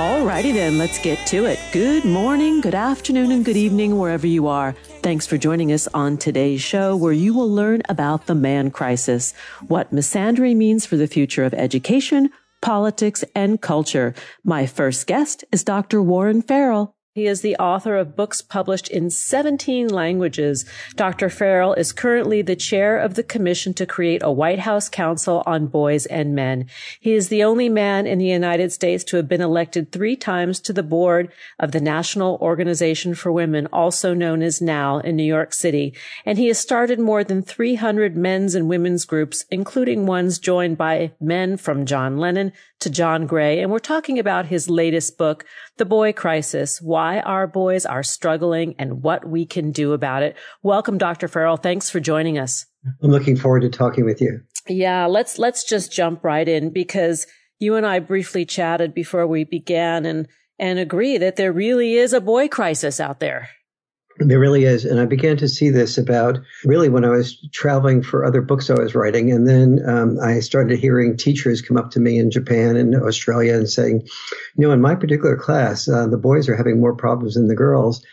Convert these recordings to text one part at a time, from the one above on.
Alrighty then, let's get to it. Good morning, good afternoon, and good evening, wherever you are. Thanks for joining us on today's show, where you will learn about the man crisis, what misandry means for the future of education, politics, and culture. My first guest is Dr. Warren Farrell. He is the author of books published in 17 languages. Dr. Farrell is currently the chair of the commission to create a White House Council on Boys and Men. He is the only man in the United States to have been elected three times to the board of the National Organization for Women, also known as NOW in New York City. And he has started more than 300 men's and women's groups, including ones joined by men from John Lennon to John Gray. And we're talking about his latest book, The Boy Crisis, Why Why our Boys Are Struggling and What We Can Do About It. Welcome, Dr. Farrell. Thanks for joining us. I'm looking forward to talking with you. Yeah, let's, let's just jump right in because you and I briefly chatted before we began and, and agree that there really is a boy crisis out there. There really is. And I began to see this about really when I was traveling for other books I was writing. And then um, I started hearing teachers come up to me in Japan and Australia and saying, you know, in my particular class, uh, the boys are having more problems than the girls.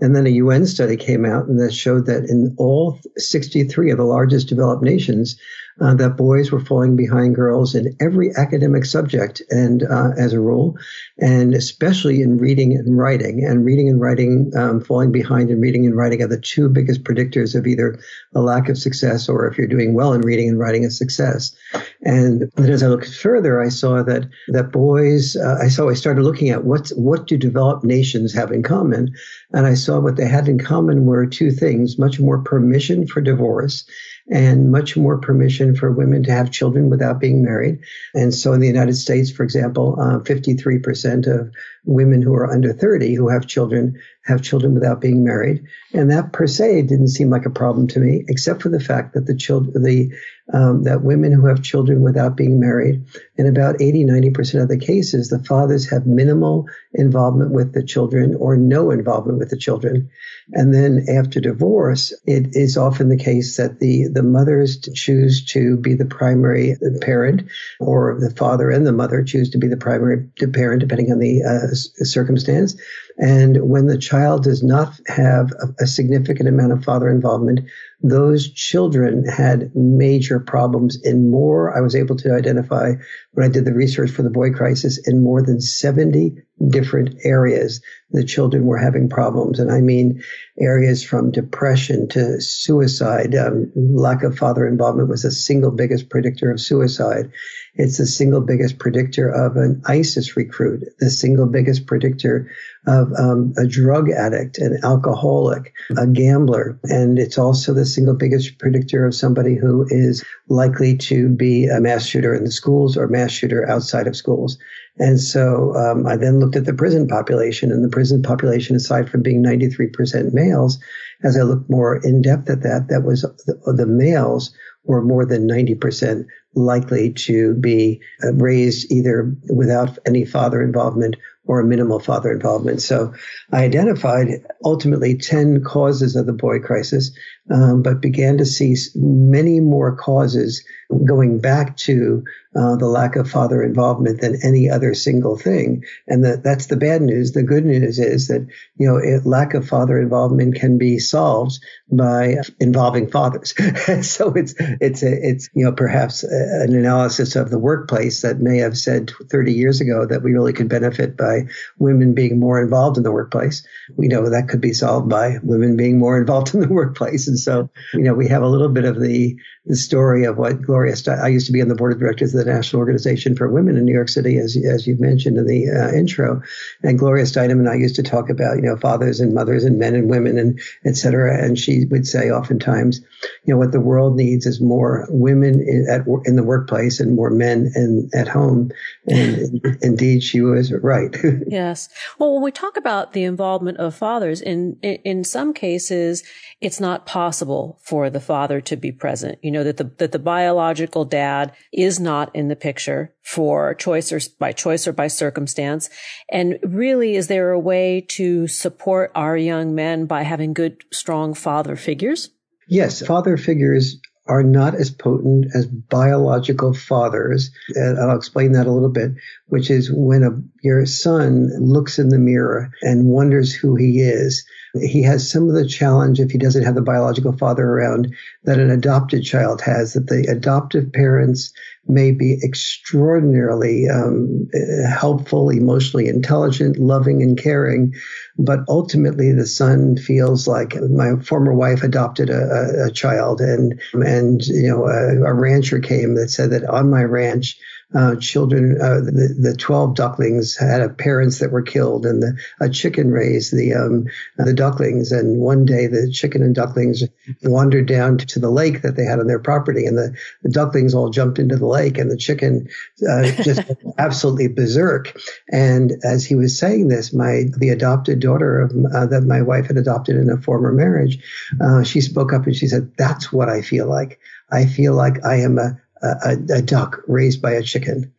And then a UN study came out and that showed that in all 63 of the largest developed nations, uh, that boys were falling behind girls in every academic subject and uh, as a rule, and especially in reading and writing. And reading and writing, um, falling behind in reading and writing are the two biggest predictors of either a lack of success or if you're doing well in reading and writing, a success. And then as I looked further, I saw that that boys, uh, I saw I started looking at what what do developed nations have in common, and I saw what they had in common were two things: much more permission for divorce and much more permission for women to have children without being married. And so in the United States, for example, uh, 53% of women who are under 30 who have children have children without being married. And that per se didn't seem like a problem to me, except for the fact that the children, the, um, that women who have children without being married, in about 80, 90% of the cases, the fathers have minimal involvement with the children or no involvement with the children. And then after divorce, it is often the case that the, the mothers choose to be the primary parent or the father and the mother choose to be the primary parent, depending on the uh, circumstance. And when the child does not have a, a significant amount of father involvement, those children had major problems in more. I was able to identify when I did the research for the boy crisis in more than 70 different areas. The children were having problems. And I mean areas from depression to suicide. Um, lack of father involvement was the single biggest predictor of suicide. It's the single biggest predictor of an ISIS recruit, the single biggest predictor of um, a drug addict, an alcoholic, a gambler. And it's also the single biggest predictor of somebody who is likely to be a mass shooter in the schools or mass shooter outside of schools. And so um, I then looked at the prison population, and the prison population, aside from being 93% males, as I looked more in depth at that, that was the, the males were more than 90% likely to be uh, raised either without any father involvement or minimal father involvement. So I identified ultimately 10 causes of the boy crisis, um, but began to see many more causes going back to uh, the lack of father involvement than any other single thing. And that, that's the bad news. The good news is that, you know, it, lack of father involvement can be solved by involving fathers. so it's, it's, a, it's, you know, perhaps an analysis of the workplace that may have said 30 years ago that we really could benefit by women being more involved in the workplace. We know that could be solved by women being more involved in the workplace. And so, you know, we have a little bit of the, the story of what Gloria, St- I used to be on the board of directors of the National Organization for Women in New York City, as, as you mentioned in the uh, intro. And Gloria Steinem and I used to talk about, you know, fathers and mothers and men and women and et cetera. And she would say oftentimes, you know, what the world needs is more women in, at, in the workplace and more men in, at home. And indeed, she was right. yes. Well, when we talk about the involvement of fathers, in, in, in some cases, it's not possible for the father to be present. You know, that the, that the biological dad is not in the picture for choice or by choice or by circumstance. And really, is there a way to support our young men by having good, strong father figures? Yes, father figures are not as potent as biological fathers. And I'll explain that a little bit, which is when a, your son looks in the mirror and wonders who he is, he has some of the challenge if he doesn't have the biological father around that an adopted child has, that the adoptive parents may be extraordinarily um, helpful, emotionally intelligent, loving, and caring. But ultimately, the son feels like my former wife adopted a, a child, and and you know a, a rancher came that said that on my ranch uh, children, uh, the, the 12 ducklings had parents that were killed and the, a chicken raised the, um, the ducklings. And one day the chicken and ducklings wandered down to the lake that they had on their property and the, the ducklings all jumped into the lake and the chicken, uh, just absolutely berserk. And as he was saying this, my, the adopted daughter of, uh, that my wife had adopted in a former marriage, uh, she spoke up and she said, that's what I feel like. I feel like I am a, a, a duck raised by a chicken.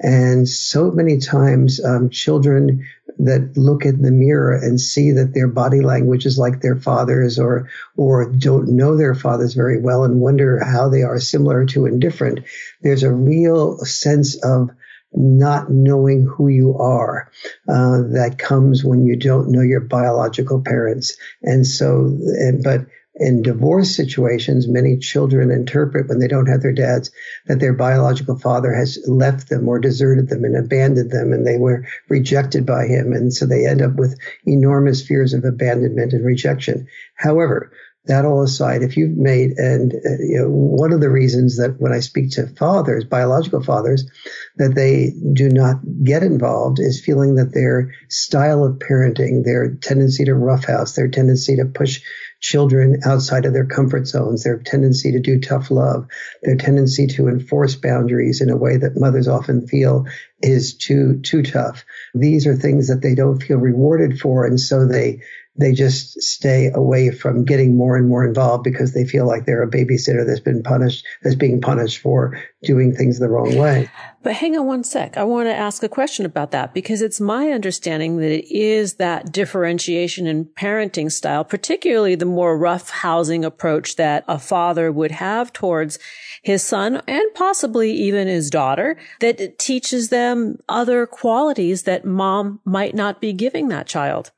And so many times, um, children that look in the mirror and see that their body language is like their father's or, or don't know their fathers very well and wonder how they are similar to and different. There's a real sense of not knowing who you are uh, that comes when you don't know your biological parents. And so, and, but in divorce situations, many children interpret when they don't have their dads that their biological father has left them or deserted them and abandoned them and they were rejected by him. And so they end up with enormous fears of abandonment and rejection. However, that all aside, if you've made, and uh, you know, one of the reasons that when I speak to fathers, biological fathers, that they do not get involved is feeling that their style of parenting, their tendency to roughhouse, their tendency to push children outside of their comfort zones, their tendency to do tough love, their tendency to enforce boundaries in a way that mothers often feel is too, too tough. These are things that they don't feel rewarded for. And so they, they just stay away from getting more and more involved because they feel like they're a babysitter that's been punished, that's being punished for doing things the wrong way. But hang on one sec. I want to ask a question about that because it's my understanding that it is that differentiation in parenting style, particularly the more rough housing approach that a father would have towards his son and possibly even his daughter that teaches them other qualities that mom might not be giving that child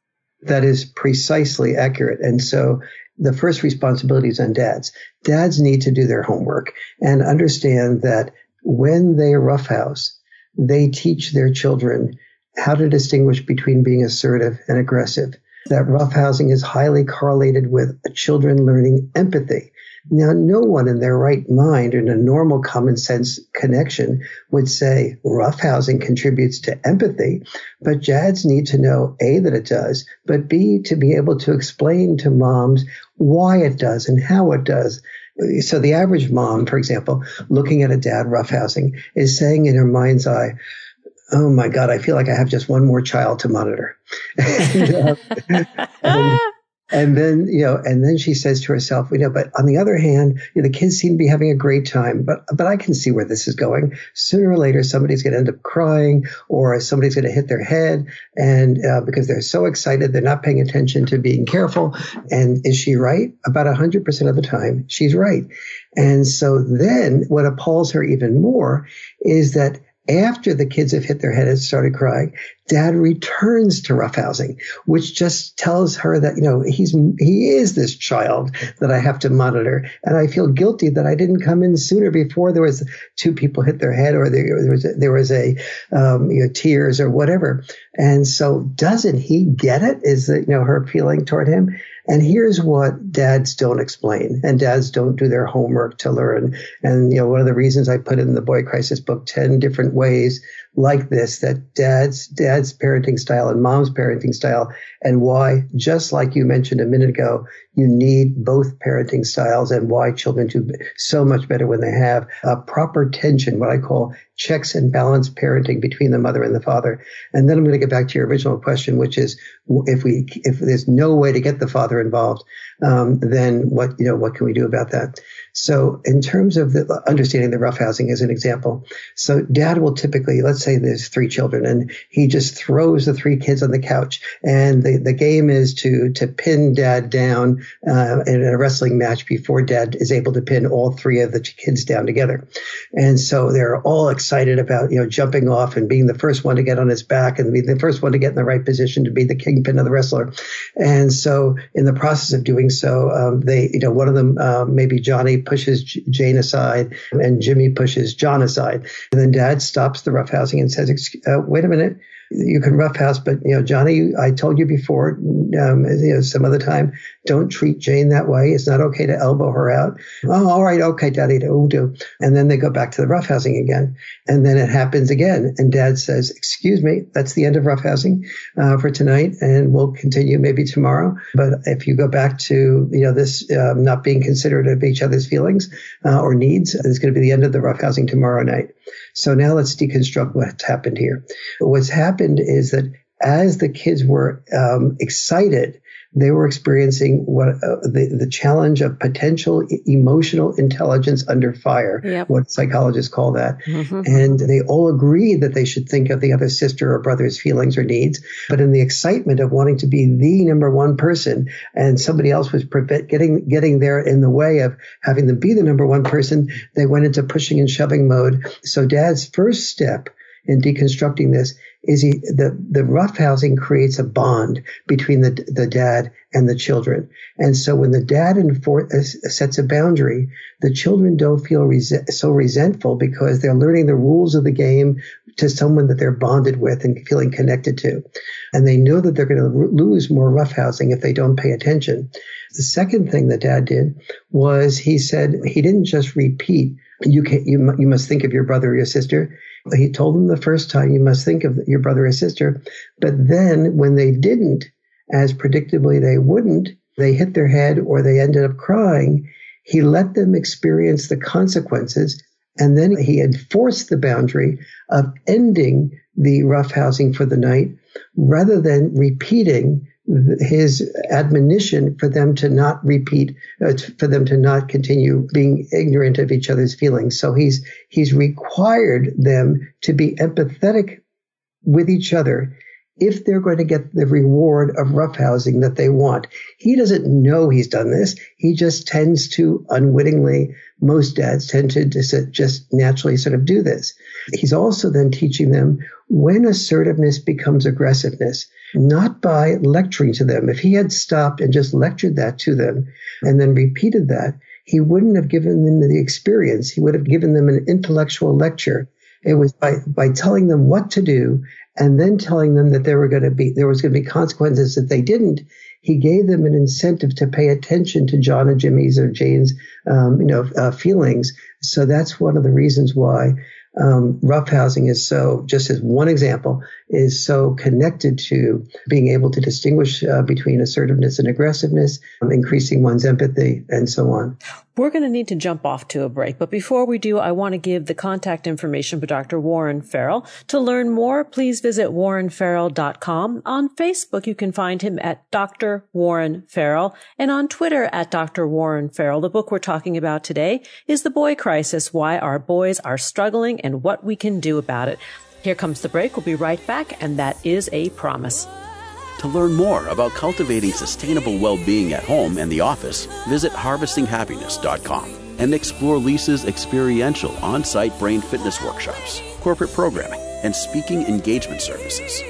that is precisely accurate. And so the first responsibility is on dads. Dads need to do their homework and understand that when they roughhouse, they teach their children how to distinguish between being assertive and aggressive. That roughhousing is highly correlated with children learning empathy. Now, no one in their right mind in a normal common sense connection would say roughhousing contributes to empathy, but dads need to know A, that it does, but B, to be able to explain to moms why it does and how it does. So the average mom, for example, looking at a dad roughhousing is saying in her mind's eye, oh my God, I feel like I have just one more child to monitor. and, uh, and, and then, you know, and then she says to herself, you know, but on the other hand, you know, the kids seem to be having a great time, but, but I can see where this is going. Sooner or later, somebody's going to end up crying or somebody's going to hit their head. And, uh, because they're so excited, they're not paying attention to being careful. And is she right? About a hundred percent of the time, she's right. And so then what appalls her even more is that after the kids have hit their head and started crying, dad returns to roughhousing, which just tells her that, you know, he's, he is this child that I have to monitor. And I feel guilty that I didn't come in sooner before there was two people hit their head or there, was, a, there was a, um, you know, tears or whatever. And so doesn't he get it? Is that, you know, her feeling toward him? And here's what dads don't explain and dads don't do their homework to learn. And, you know, one of the reasons I put in the boy crisis book 10 different ways like this that dad's dad's parenting style and mom's parenting style and why just like you mentioned a minute ago you need both parenting styles and why children do so much better when they have a proper tension what i call checks and balance parenting between the mother and the father. And then i'm going to get back to your original question which is if we if there's no way to get the father involved um, then what you know what can we do about that so in terms of the understanding the roughhousing as an example, so dad will typically, let's say there's three children and he just throws the three kids on the couch and the, the game is to, to pin dad down, uh, in a wrestling match before dad is able to pin all three of the kids down together. And so they're all excited about, you know, jumping off and being the first one to get on his back and be the first one to get in the right position to be the kingpin of the wrestler. And so in the process of doing so, um, they, you know, one of them, uh, maybe Johnny pushes Jane aside and Jimmy pushes John aside. And then dad stops the roughhousing and says, uh, wait a minute you can roughhouse, but you know, Johnny, I told you before, um, you know, some other time, don't treat Jane that way. It's not okay to elbow her out. Oh, all right, okay, Daddy, do do. And then they go back to the roughhousing again, and then it happens again. And Dad says, "Excuse me, that's the end of roughhousing uh, for tonight, and we'll continue maybe tomorrow. But if you go back to you know this um, not being considerate of each other's feelings uh, or needs, it's going to be the end of the roughhousing tomorrow night." So now let's deconstruct what's happened here. What's happened is that as the kids were um, excited they were experiencing what uh, the, the challenge of potential emotional intelligence under fire, yep. what psychologists call that. Mm-hmm. And they all agreed that they should think of the other sister or brother's feelings or needs. But in the excitement of wanting to be the number one person and somebody else was prevent, getting, getting there in the way of having them be the number one person, they went into pushing and shoving mode. So dad's first step in deconstructing this is he, the, the roughhousing creates a bond between the, the dad and the children. And so when the dad enfor- uh, sets a boundary, the children don't feel so resentful because they're learning the rules of the game to someone that they're bonded with and feeling connected to. And they know that they're going to lose more roughhousing if they don't pay attention. The second thing that dad did was he said he didn't just repeat, you can, you, you must think of your brother or your sister. He told them the first time, you must think of your brother or sister. But then when they didn't, as predictably they wouldn't, they hit their head or they ended up crying. He let them experience the consequences. And then he enforced the boundary of ending the roughhousing for the night rather than repeating his admonition for them to not repeat, uh, for them to not continue being ignorant of each other's feelings. So he's he's required them to be empathetic with each other if they're going to get the reward of roughhousing that they want. He doesn't know he's done this. He just tends to unwittingly, most dads tend to just, naturally sort of do this. He's also then teaching them when assertiveness becomes aggressiveness not by lecturing to them. If he had stopped and just lectured that to them and then repeated that, he wouldn't have given them the experience. He would have given them an intellectual lecture. It was by, by telling them what to do and then telling them that there were going to be, there was going to be consequences if they didn't. He gave them an incentive to pay attention to John and Jimmy's or Jane's, um, you know, uh, feelings. So that's one of the reasons why um, roughhousing is so, just as one example, is so connected to being able to distinguish uh, between assertiveness and aggressiveness, um, increasing one's empathy, and so on. We're going to need to jump off to a break, but before we do, I want to give the contact information for Dr. Warren Farrell. To learn more, please visit warrenfarrell.com. On Facebook, you can find him at Dr. Warren Farrell and on Twitter at Dr. Warren Farrell. The book we're talking about today is The Boy Crisis, Why Our Boys Are Struggling and What We Can Do About It. Here comes the break. We'll be right back, and that is a promise. To learn more about cultivating sustainable well being at home and the office, visit harvestinghappiness.com and explore Lisa's experiential on site brain fitness workshops, corporate programming, and speaking engagement services.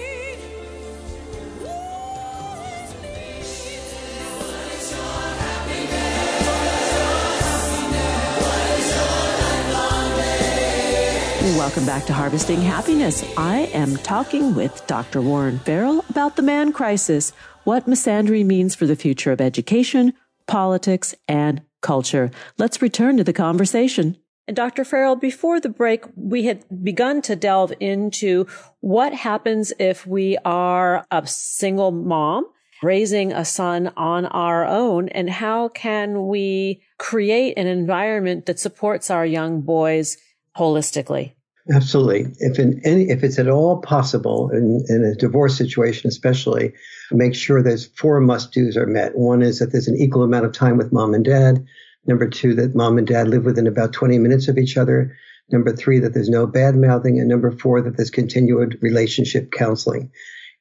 Welcome back to Harvesting Happiness. I am talking with Dr. Warren Farrell about the man crisis, what misandry means for the future of education, politics, and culture. Let's return to the conversation. And Dr. Farrell, before the break, we had begun to delve into what happens if we are a single mom raising a son on our own and how can we create an environment that supports our young boys holistically? Absolutely. If in any, if it's at all possible in, in a divorce situation, especially, make sure there's four must dos are met. One is that there's an equal amount of time with mom and dad. Number two, that mom and dad live within about 20 minutes of each other. Number three, that there's no bad mouthing. And number four, that there's continued relationship counseling.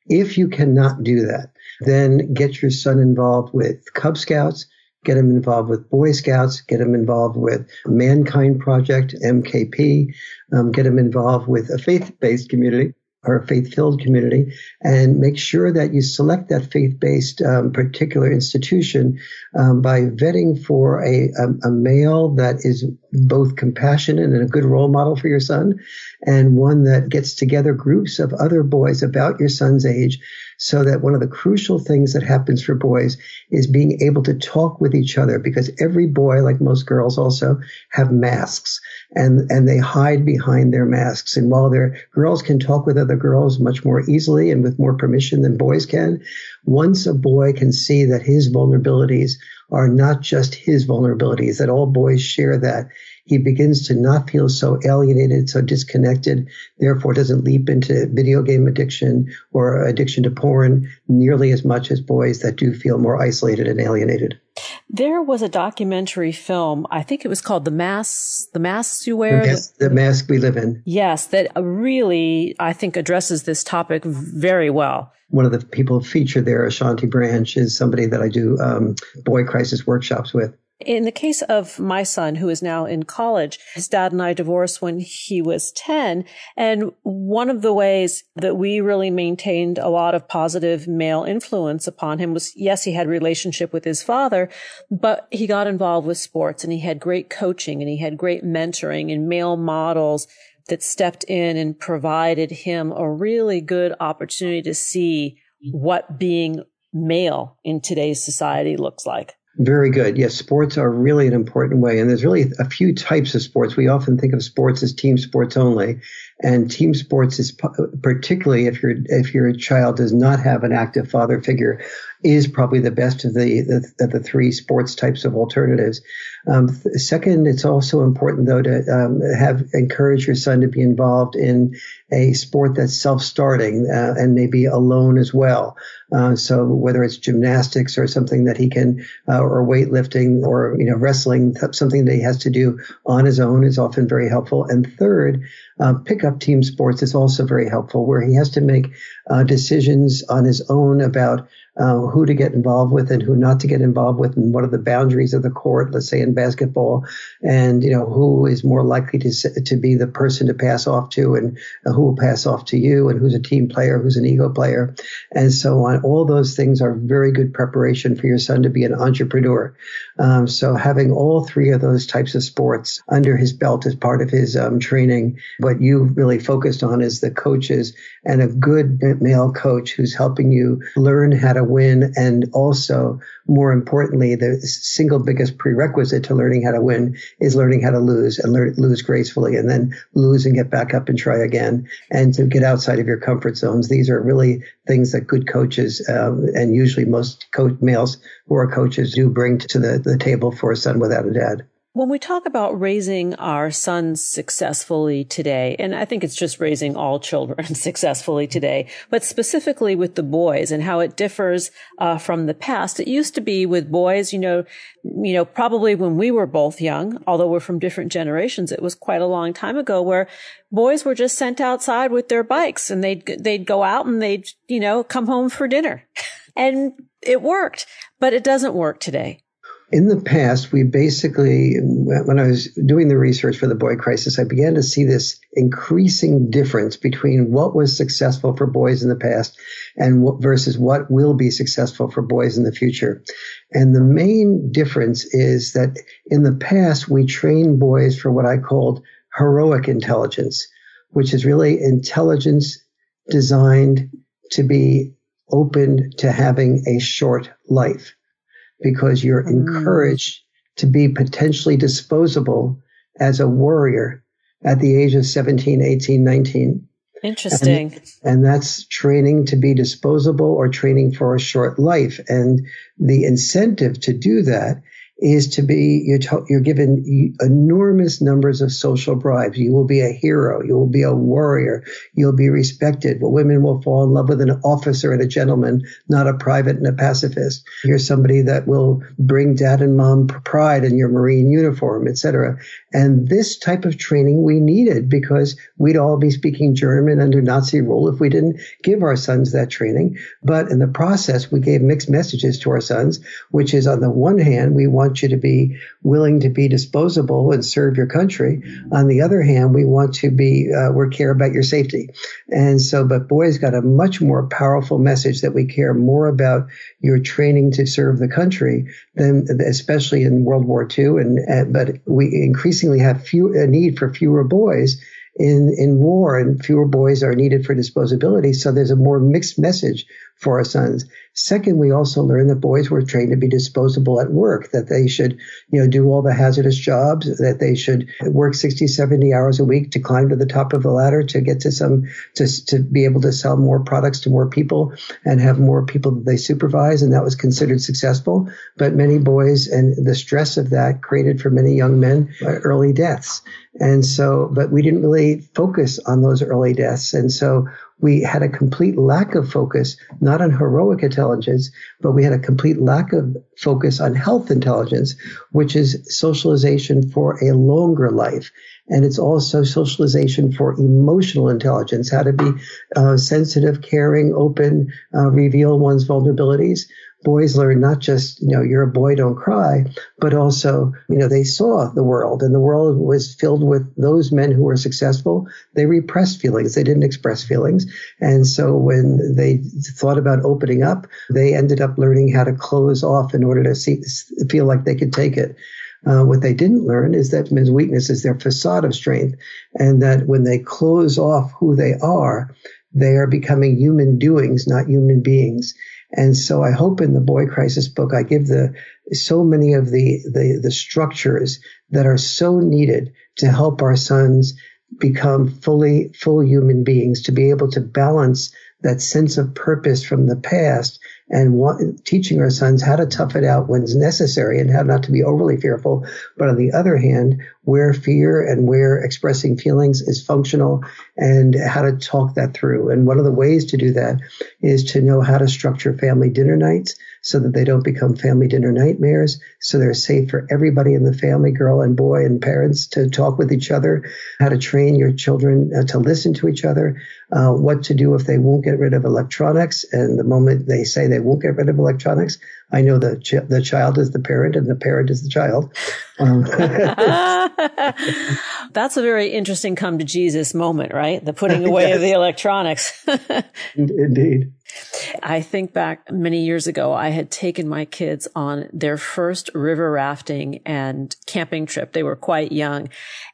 If you cannot do that, then get your son involved with Cub Scouts, get them involved with Boy Scouts, get them involved with Mankind Project, MKP, um, get them involved with a faith-based community or a faith-filled community, and make sure that you select that faith-based um, particular institution um, by vetting for a, a, a, male that is both compassionate and a good role model for your son, and one that gets together groups of other boys about your son's age so that one of the crucial things that happens for boys is being able to talk with each other because every boy, like most girls also, have masks and, and they hide behind their masks. And while their girls can talk with other girls much more easily and with more permission than boys can, once a boy can see that his vulnerabilities are not just his vulnerabilities, that all boys share that, he begins to not feel so alienated, so disconnected, therefore doesn't leap into video game addiction or addiction to porn nearly as much as boys that do feel more isolated and alienated. There was a documentary film, I think it was called The Mask, The Masks You Wear. The mask, the mask We Live In. Yes, that really, I think, addresses this topic very well one of the people featured there, Ashanti Branch, is somebody that I do um, boy crisis workshops with. In the case of my son, who is now in college, his dad and I divorced when he was 10. And one of the ways that we really maintained a lot of positive male influence upon him was, yes, he had relationship with his father, but he got involved with sports and he had great coaching and he had great mentoring and male models that stepped in and provided him a really good opportunity to see what being male in today's society looks like. Very good. Yes, sports are really an important way. And there's really a few types of sports. We often think of sports as team sports only. And team sports is particularly if your if your child does not have an active father figure, is probably the best of the the, the three sports types of alternatives. Um, second, it's also important though to um, have encourage your son to be involved in a sport that's self-starting uh, and maybe alone as well. Uh, so whether it's gymnastics or something that he can, uh, or weightlifting or you know wrestling, something that he has to do on his own is often very helpful. And third, uh, pickup team sports is also very helpful, where he has to make uh, decisions on his own about uh, who to get involved with and who not to get involved with, and what are the boundaries of the court. Let's say in basketball, and you know who is more likely to to be the person to pass off to, and who will pass off to you, and who's a team player, who's an ego player, and so on. All those things are very good preparation for your son to be an entrepreneur. Um, so having all three of those types of sports under his belt as part of his um, training, what you really focused on is the coaches and a good male coach who's helping you learn how to win and also more importantly the single biggest prerequisite to learning how to win is learning how to lose and learn, lose gracefully and then lose and get back up and try again and to get outside of your comfort zones. These are really things that good coaches um, and usually most coach males who are coaches do bring to the, the table for a son without a dad when we talk about raising our sons successfully today, and I think it's just raising all children successfully today, but specifically with the boys and how it differs uh, from the past. It used to be with boys, you know, you know, probably when we were both young, although we're from different generations, it was quite a long time ago where boys were just sent outside with their bikes and they'd they'd go out and they'd you know come home for dinner, and it worked, but it doesn't work today in the past, we basically, when I was doing the research for the boy crisis, I began to see this increasing difference between what was successful for boys in the past and what, versus what will be successful for boys in the future. And the main difference is that in the past, we trained boys for what I called heroic intelligence which is really intelligence designed to be open to having a short life because you're mm. encouraged to be potentially disposable as a warrior at the age of 17, 18, 19. Interesting. And, and, that's training to be disposable or training for a short life. And the incentive to do that is to be you're, to, you're given enormous numbers of social bribes. You will be a hero. You will be a warrior. You'll be respected. But women will fall in love with an officer and a gentleman, not a private and a pacifist. You're somebody that will bring dad and mom pride in your Marine uniform, etc. And this type of training we needed because we'd all be speaking German under Nazi rule if we didn't give our sons that training. But in the process, we gave mixed messages to our sons, which is on the one hand, we want you to be willing to be disposable and serve your country. On the other hand, we want to be, uh, we care about your safety. And so, but boys got a much more powerful message that we care more about your training to serve the country than, especially in World War II. And, and but we increasingly have few, a need for fewer boys in, in war and fewer boys are needed for disposability. So there's a more mixed message for our sons. Second, we also learned that boys were trained to be disposable at work, that they should, you know, do all the hazardous jobs, that they should work 60, 70 hours a week to climb to the top of the ladder, to get to some, to, to be able to sell more products to more people and have more people that they supervise. And that was considered successful. But many boys and the stress of that created for many young men uh, early deaths. And so, but we didn't really focus on those early deaths. And so we had a complete lack of focus, not on heroic intelligence, but we had a complete lack of focus on health intelligence, which is socialization for a longer life. And it's also socialization for emotional intelligence, how to be uh, sensitive, caring, open, uh, reveal one's vulnerabilities boys learn not just, you know, you're a boy, don't cry, but also, you know, they saw the world and the world was filled with those men who were successful. They repressed feelings. They didn't express feelings. And so when they thought about opening up, they ended up learning how to close off in order to see, feel like they could take it. Uh, what they didn't learn is that men's weakness is their facade of strength, and that when they close off who they are, they are becoming human doings, not human beings. And so I hope in the boy crisis book, I give the, so many of the, the, the structures that are so needed to help our sons become fully, full human beings, to be able to balance that sense of purpose from the past and teaching our sons how to tough it out when it's necessary and how not to be overly fearful. But on the other hand, where fear and where expressing feelings is functional and how to talk that through. And one of the ways to do that is to know how to structure family dinner nights so that they don't become family dinner nightmares. So they're safe for everybody in the family, girl and boy and parents to talk with each other, how to train your children uh, to listen to each other, uh, what to do if they won't get rid of electronics. And the moment they say they won't get rid of electronics, I know the ch- the child is the parent and the parent is the child. Um, That's a very interesting come to Jesus moment, right? The putting away yes. of the electronics. Indeed. I think back many years ago, I had taken my kids on their first river rafting and camping trip. They were quite young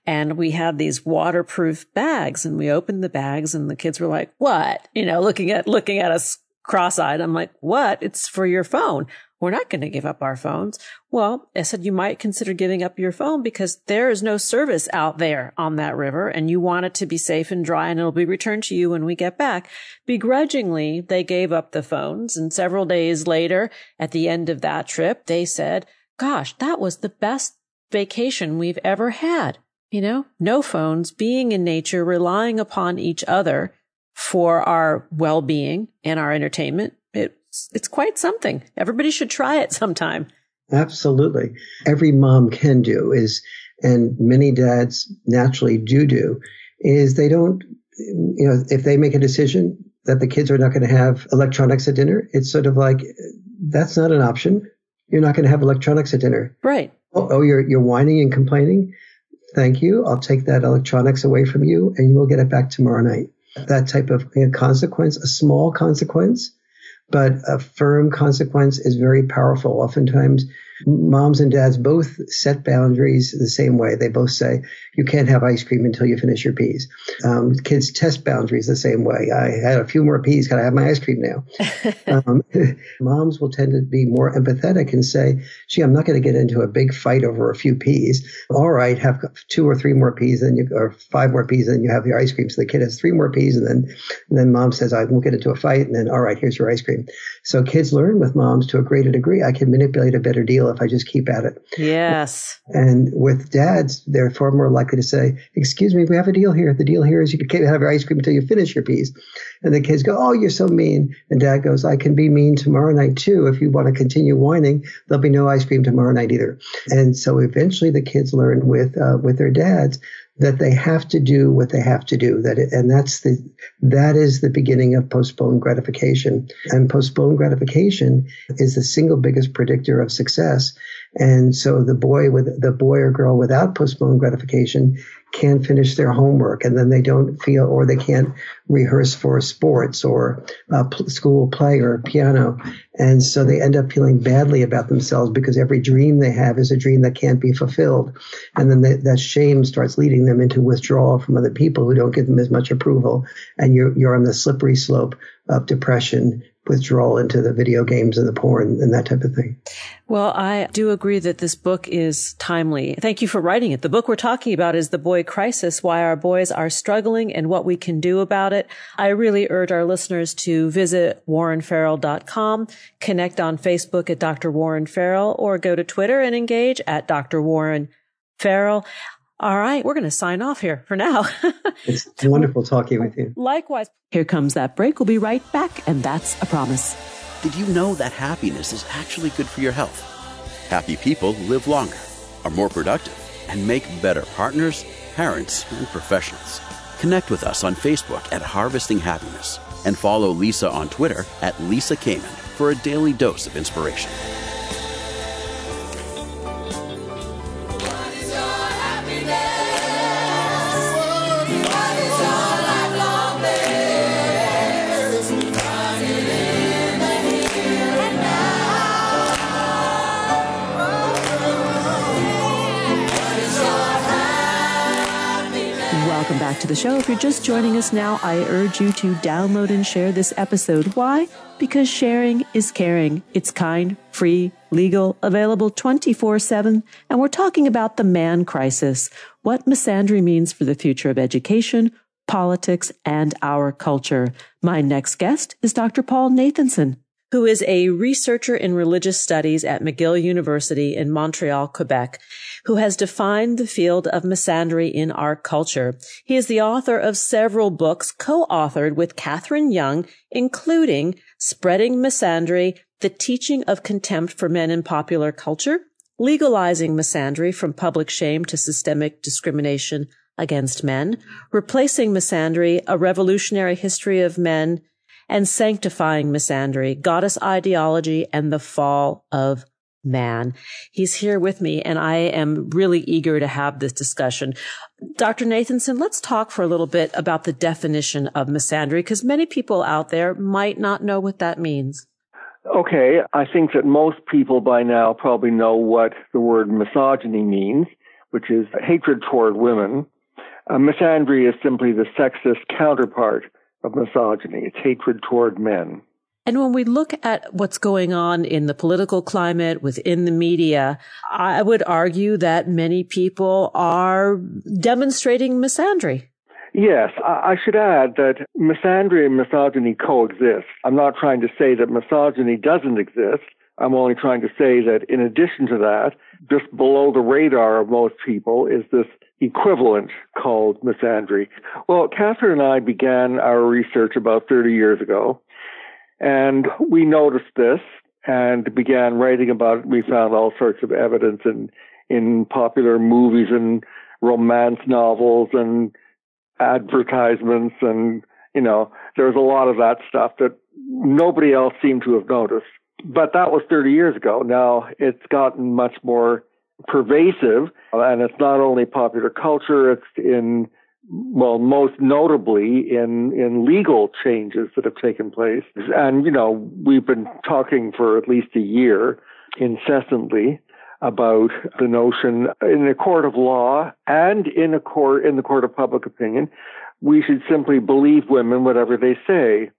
and we had these waterproof bags and we opened the bags and the kids were like, what? You know, looking at, looking at us cross-eyed. I'm like, what? It's for your phone. We're not going to give up our phones. Well, I said, you might consider giving up your phone because there is no service out there on that river and you want it to be safe and dry and it'll be returned to you when we get back. Begrudgingly, they gave up the phones. And several days later, at the end of that trip, they said, gosh, that was the best vacation we've ever had. You know, no phones, being in nature, relying upon each other for our well-being and our entertainment. It's, it's quite something. Everybody should try it sometime. Absolutely. Every mom can do is, and many dads naturally do do, is they don't, you know, if they make a decision that the kids are not going to have electronics at dinner, it's sort of like, that's not an option. You're not going to have electronics at dinner. Right. Oh, oh, you're, you're whining and complaining. Thank you. I'll take that electronics away from you and you will get it back tomorrow night that type of consequence, a small consequence, but a firm consequence is very powerful. Oftentimes moms and dads both set boundaries the same way. They both say, you can't have ice cream until you finish your peas. Um, kids test boundaries the same way. I had a few more peas. Can I have my ice cream now? um, moms will tend to be more empathetic and say, gee, I'm not going to get into a big fight over a few peas. All right, have two or three more peas, then you, or five more peas, and you have your ice cream. So the kid has three more peas, and then, and then mom says, I won't get into a fight. And then, all right, here's your ice cream. So kids learn with moms to a greater degree. I can manipulate a better deal if I just keep at it. Yes. And with dads, they're far more likely to say, excuse me, we have a deal here. The deal here is you can't have your ice cream until you finish your peas. And the kids go, oh, you're so mean. And dad goes, I can be mean tomorrow night too. If you want to continue whining, there'll be no ice cream tomorrow night either. And so eventually the kids learn with, uh, with their dads that they have to do what they have to do. That it, and that's the that is the beginning of postponed gratification. And postponed gratification is the single biggest predictor of success. And so the boy with the boy or girl without postponed gratification can't finish their homework and then they don't feel or they can't rehearse for sports or uh, a school play or piano. And so they end up feeling badly about themselves because every dream they have is a dream that can't be fulfilled. And then they, that shame starts leading them into withdrawal from other people who don't give them as much approval. And you're you're on the slippery slope of depression withdrawal into the video games and the porn and that type of thing. Well, I do agree that this book is timely. Thank you for writing it. The book we're talking about is The Boy Crisis, Why Our Boys Are Struggling and What We Can Do About It. I really urge our listeners to visit warrenfarrell.com, connect on Facebook at Dr. Warren Farrell, or go to Twitter and engage at Dr. Warren Farrell. All right, we're going to sign off here for now. it's wonderful talking with you. Likewise. Here comes that break. We'll be right back, and that's a promise. Did you know that happiness is actually good for your health? Happy people live longer, are more productive, and make better partners, parents, and professionals. Connect with us on Facebook at Harvesting Happiness and follow Lisa on Twitter at Lisa Kamen for a daily dose of inspiration. To the show. If you're just joining us now, I urge you to download and share this episode. Why? Because sharing is caring. It's kind, free, legal, available 24 7. And we're talking about the man crisis, what misandry means for the future of education, politics, and our culture. My next guest is Dr. Paul Nathanson who is a researcher in religious studies at McGill University in Montreal, Quebec, who has defined the field of misandry in our culture. He is the author of several books co-authored with Katherine Young, including Spreading Misandry, The Teaching of Contempt for Men in Popular Culture, Legalizing Misandry from Public Shame to Systemic Discrimination Against Men, Replacing Misandry, A Revolutionary History of Men, and sanctifying misandry, goddess ideology, and the fall of man. He's here with me, and I am really eager to have this discussion. Dr. Nathanson, let's talk for a little bit about the definition of misandry, because many people out there might not know what that means. Okay, I think that most people by now probably know what the word misogyny means, which is hatred toward women. Uh, misandry is simply the sexist counterpart of misogyny. It's hatred toward men. And when we look at what's going on in the political climate within the media, I would argue that many people are demonstrating misandry. Yes, I should add that misandry and misogyny coexist. I'm not trying to say that misogyny doesn't exist. I'm only trying to say that in addition to that, just below the radar of most people is this equivalent called misandry. Well, Katherine and I began our research about 30 years ago, and we noticed this and began writing about it. We found all sorts of evidence in, in popular movies and romance novels and advertisements and, you know, there was a lot of that stuff that nobody else seemed to have noticed. But that was 30 years ago. Now it's gotten much more pervasive, and it's not only popular culture, it's in, well, most notably in, in legal changes that have taken place. And, you know, we've been talking for at least a year incessantly about the notion in a court of law and in a court in the court of public opinion, we should simply believe women whatever they say.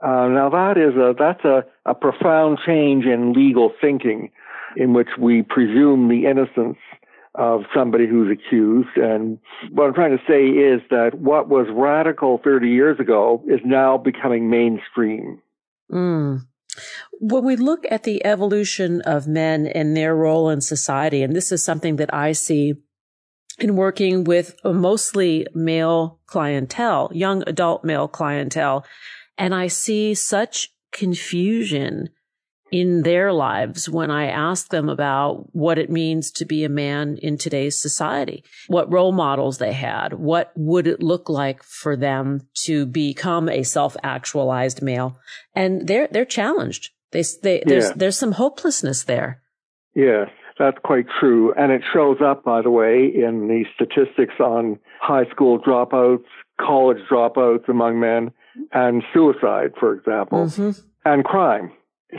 Uh, now that is a that's a, a profound change in legal thinking, in which we presume the innocence of somebody who's accused. And what I'm trying to say is that what was radical 30 years ago is now becoming mainstream. Mm. When we look at the evolution of men and their role in society, and this is something that I see in working with mostly male clientele, young adult male clientele, and I see such confusion in their lives when I ask them about what it means to be a man in today's society, what role models they had, what would it look like for them to become a self-actualized male, and they're they're challenged. They, they yeah. there's there's some hopelessness there. Yes, that's quite true, and it shows up, by the way, in the statistics on high school dropouts, college dropouts among men, and suicide, for example, mm-hmm. and crime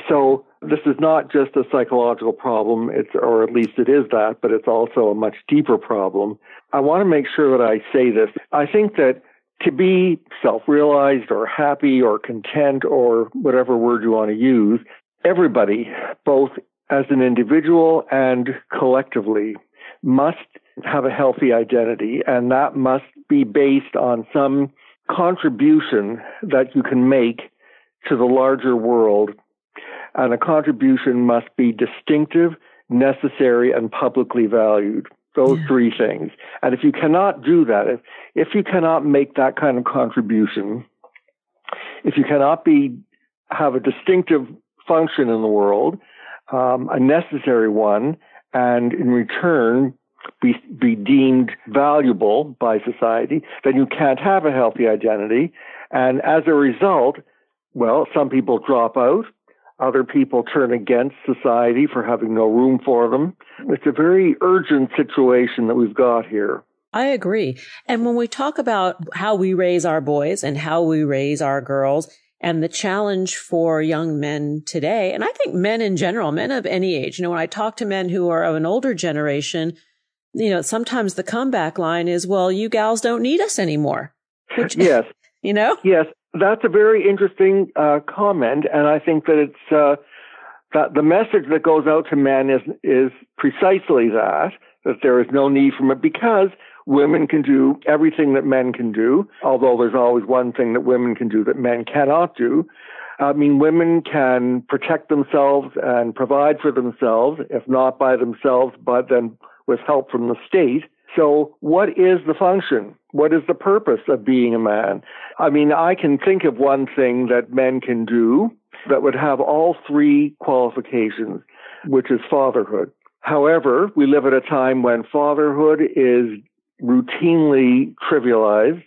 so this is not just a psychological problem, it's, or at least it is that, but it's also a much deeper problem. I want to make sure that I say this. I think that to be self-realized or happy or content or whatever word you want to use, everybody, both as an individual and collectively, must have a healthy identity and that must be based on some contribution that you can make to the larger world and a contribution must be distinctive, necessary, and publicly valued. Those yeah. three things. And if you cannot do that, if, if you cannot make that kind of contribution, if you cannot be have a distinctive function in the world, um, a necessary one, and in return be, be deemed valuable by society, then you can't have a healthy identity. And as a result, well, some people drop out, other people turn against society for having no room for them. It's a very urgent situation that we've got here. I agree. And when we talk about how we raise our boys and how we raise our girls and the challenge for young men today, and I think men in general, men of any age, you know, when I talk to men who are of an older generation, you know, sometimes the comeback line is, well, you gals don't need us anymore. Which, yes. You know? Yes that's a very interesting uh, comment, and I think that it's uh, that the message that goes out to men is is precisely that that there is no need for it because women can do everything that men can do. Although there's always one thing that women can do that men cannot do. I mean, women can protect themselves and provide for themselves, if not by themselves, but then with help from the state. So, what is the function? What is the purpose of being a man? I mean, I can think of one thing that men can do that would have all three qualifications, which is fatherhood. However, we live at a time when fatherhood is routinely trivialized,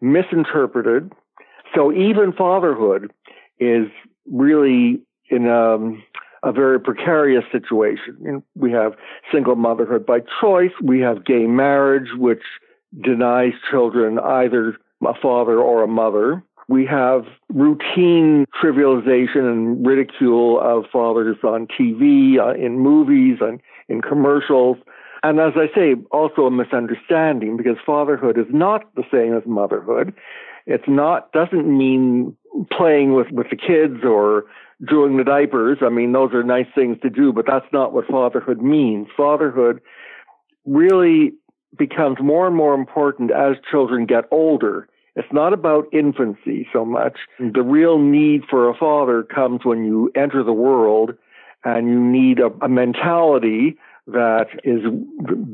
misinterpreted. So even fatherhood is really in a, um, a very precarious situation. We have single motherhood by choice. We have gay marriage, which denies children either a father or a mother. We have routine trivialization and ridicule of fathers on TV, uh, in movies, and in commercials. And as I say, also a misunderstanding because fatherhood is not the same as motherhood. It's not, doesn't mean playing with, with the kids or doing the diapers. I mean, those are nice things to do, but that's not what fatherhood means. Fatherhood really becomes more and more important as children get older. It's not about infancy so much. Mm-hmm. The real need for a father comes when you enter the world and you need a, a mentality that is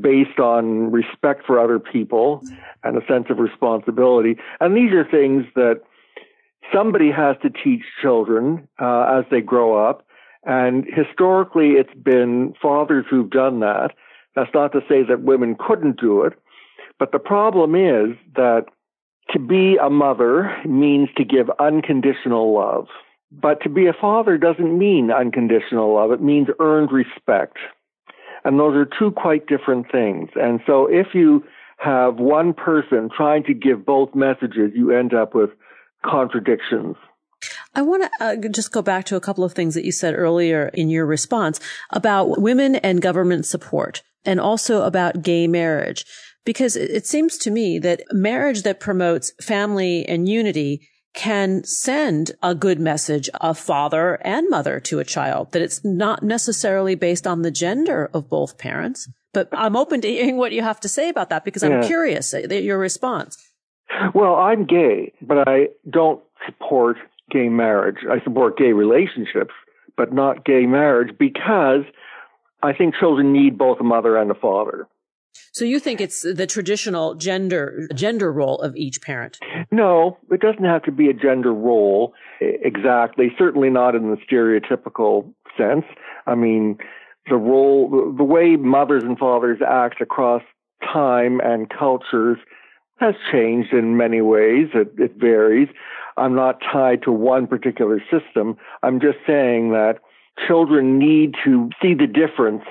based on respect for other people mm-hmm. and a sense of responsibility. And these are things that somebody has to teach children uh, as they grow up. And historically, it's been fathers who've done that. That's not to say that women couldn't do it. But the problem is that to be a mother means to give unconditional love. But to be a father doesn't mean unconditional love. It means earned respect. And those are two quite different things. And so if you have one person trying to give both messages, you end up with contradictions. I want to uh, just go back to a couple of things that you said earlier in your response about women and government support and also about gay marriage. Because it seems to me that marriage that promotes family and unity can send a good message of father and mother to a child, that it's not necessarily based on the gender of both parents. But I'm open to hearing what you have to say about that because I'm yeah. curious at your response. Well, I'm gay, but I don't support gay marriage. I support gay relationships, but not gay marriage because I think children need both a mother and a father. So you think it's the traditional gender gender role of each parent? No, it doesn't have to be a gender role exactly. Certainly not in the stereotypical sense. I mean, the role, the way mothers and fathers act across time and cultures has changed in many ways. It, it varies. I'm not tied to one particular system. I'm just saying that children need to see the difference,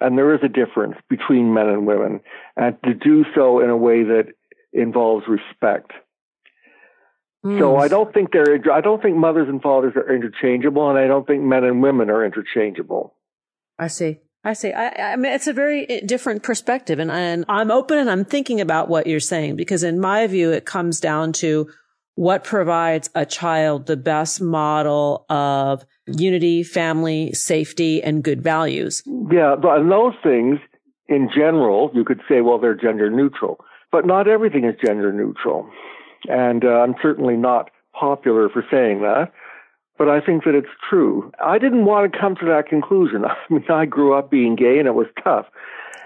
and there is a difference between men and women, and to do so in a way that involves respect. Mm. So I don't think they're I don't think mothers and fathers are interchangeable, and I don't think men and women are interchangeable. I see. I see. I, I, mean, it's a very eh, different perspective, and, and I'm open and I'm thinking about what you're saying because, in my view, it comes down to what provides a child the best model of unity, family, safety, and good values. Yeah, and those things, in general, you could say, well, they're gender neutral, but not everything is gender neutral, and uh, I'm certainly not popular for saying that but I think that it's true. I didn't want to come to that conclusion. I mean, I grew up being gay and it was tough.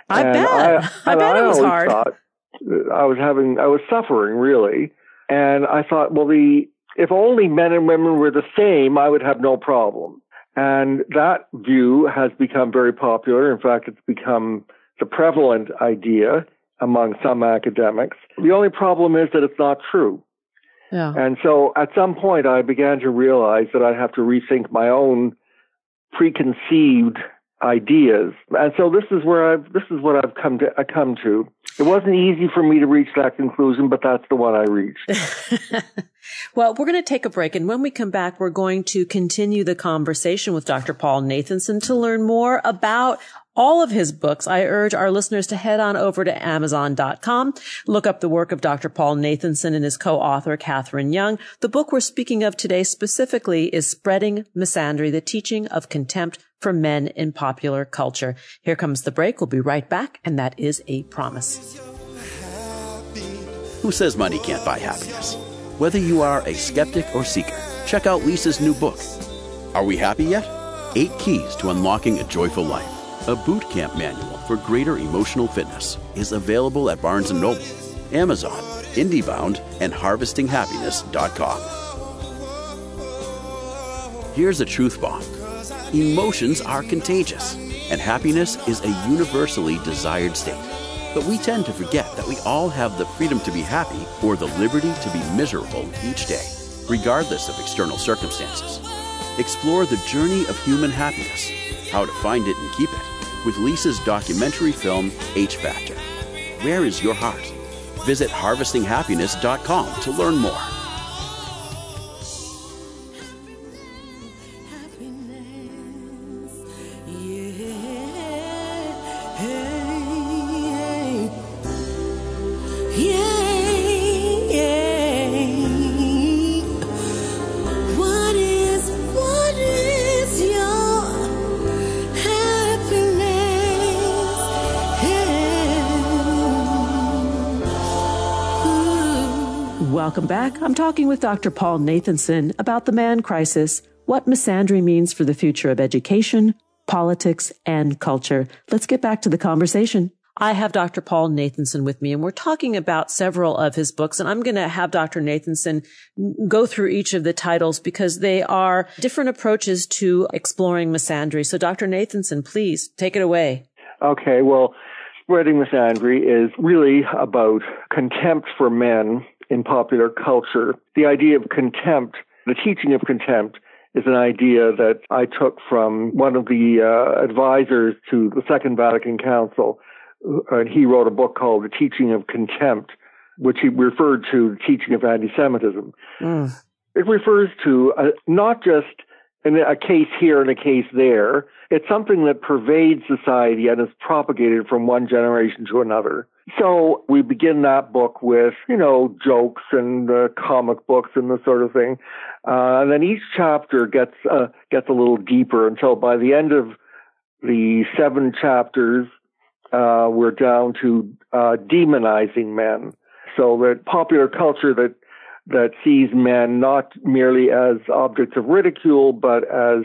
I and bet. I, I bet I it was hard. I was having, I was suffering really. And I thought, well, the, if only men and women were the same, I would have no problem. And that view has become very popular. In fact, it's become the prevalent idea among some academics. The only problem is that it's not true. Yeah. And so at some point I began to realize that I have to rethink my own preconceived ideas. And so this is where I've this is what I've come to I come to. It wasn't easy for me to reach that conclusion, but that's the one I reached. well, we're going to take a break. And when we come back, we're going to continue the conversation with Dr. Paul Nathanson to learn more about all of his books, I urge our listeners to head on over to Amazon.com, look up the work of Dr. Paul Nathanson and his co-author, Katherine Young. The book we're speaking of today specifically is Spreading Misandry, the teaching of contempt for men in popular culture. Here comes the break. We'll be right back. And that is a promise. Who says money can't buy happiness? Whether you are a skeptic or seeker, check out Lisa's new book. Are we happy yet? Eight keys to unlocking a joyful life. A boot camp manual for greater emotional fitness is available at Barnes & Noble, Amazon, IndieBound, and HarvestingHappiness.com. Here's a truth bomb. Emotions are contagious, and happiness is a universally desired state. But we tend to forget that we all have the freedom to be happy or the liberty to be miserable each day, regardless of external circumstances. Explore the journey of human happiness, how to find it and keep it with Lisa's documentary film, H Factor. Where is your heart? Visit harvestinghappiness.com to learn more. Welcome back. I'm talking with Dr. Paul Nathanson about the man crisis, what misandry means for the future of education, politics, and culture. Let's get back to the conversation. I have Dr. Paul Nathanson with me and we're talking about several of his books and I'm going to have Dr. Nathanson go through each of the titles because they are different approaches to exploring misandry. So Dr. Nathanson, please take it away. Okay. Well, spreading misandry is really about contempt for men in popular culture. The idea of contempt, the teaching of contempt, is an idea that I took from one of the uh, advisors to the Second Vatican Council. And he wrote a book called The Teaching of Contempt, which he referred to the teaching of anti Semitism. Mm. It refers to uh, not just a case here and a case there. It's something that pervades society and is propagated from one generation to another. So we begin that book with, you know, jokes and uh, comic books and this sort of thing. Uh, and then each chapter gets, uh, gets a little deeper until by the end of the seven chapters, uh, we're down to uh, demonizing men. So that popular culture that that sees men not merely as objects of ridicule, but as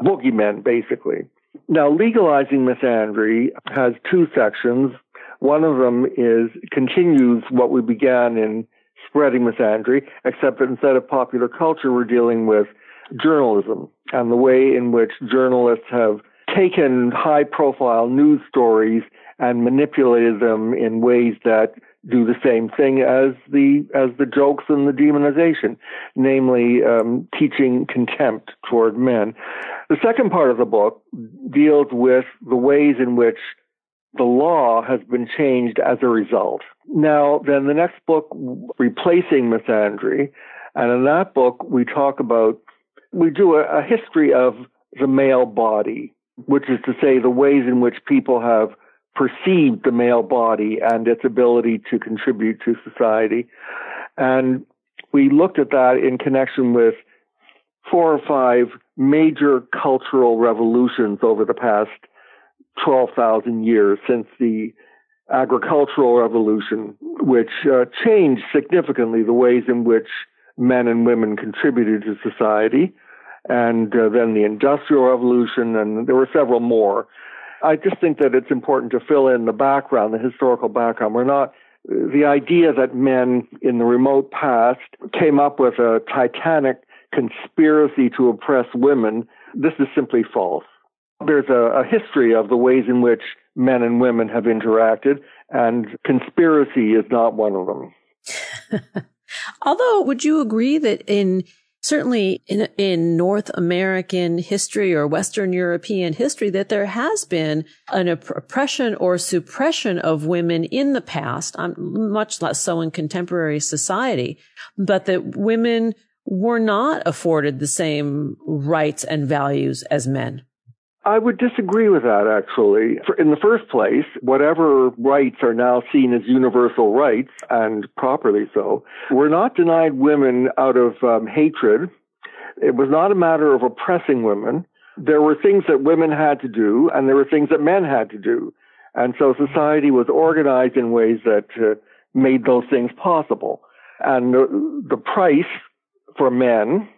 boogeymen, basically. Now, legalizing misandry has two sections. One of them is continues what we began in spreading misandry, except that instead of popular culture, we're dealing with journalism and the way in which journalists have taken high profile news stories and manipulated them in ways that do the same thing as the as the jokes and the demonization, namely um, teaching contempt toward men. The second part of the book deals with the ways in which the law has been changed as a result. Now, then the next book, replacing misandry, and in that book we talk about we do a, a history of the male body, which is to say the ways in which people have perceived the male body and its ability to contribute to society. And we looked at that in connection with four or five major cultural revolutions over the past 12,000 years since the agricultural revolution, which uh, changed significantly the ways in which men and women contributed to society, and uh, then the industrial revolution, and there were several more. I just think that it's important to fill in the background, the historical background. We're not the idea that men in the remote past came up with a titanic conspiracy to oppress women. This is simply false. There's a, a history of the ways in which men and women have interacted, and conspiracy is not one of them. Although, would you agree that in certainly in, in North American history or Western European history that there has been an oppression or suppression of women in the past, much less so in contemporary society, but that women were not afforded the same rights and values as men. I would disagree with that, actually. In the first place, whatever rights are now seen as universal rights, and properly so, were not denied women out of um, hatred. It was not a matter of oppressing women. There were things that women had to do, and there were things that men had to do. And so society was organized in ways that uh, made those things possible. And the, the price for men,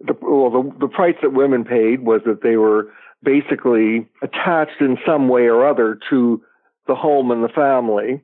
the, well, the, the price that women paid was that they were basically attached in some way or other to the home and the family.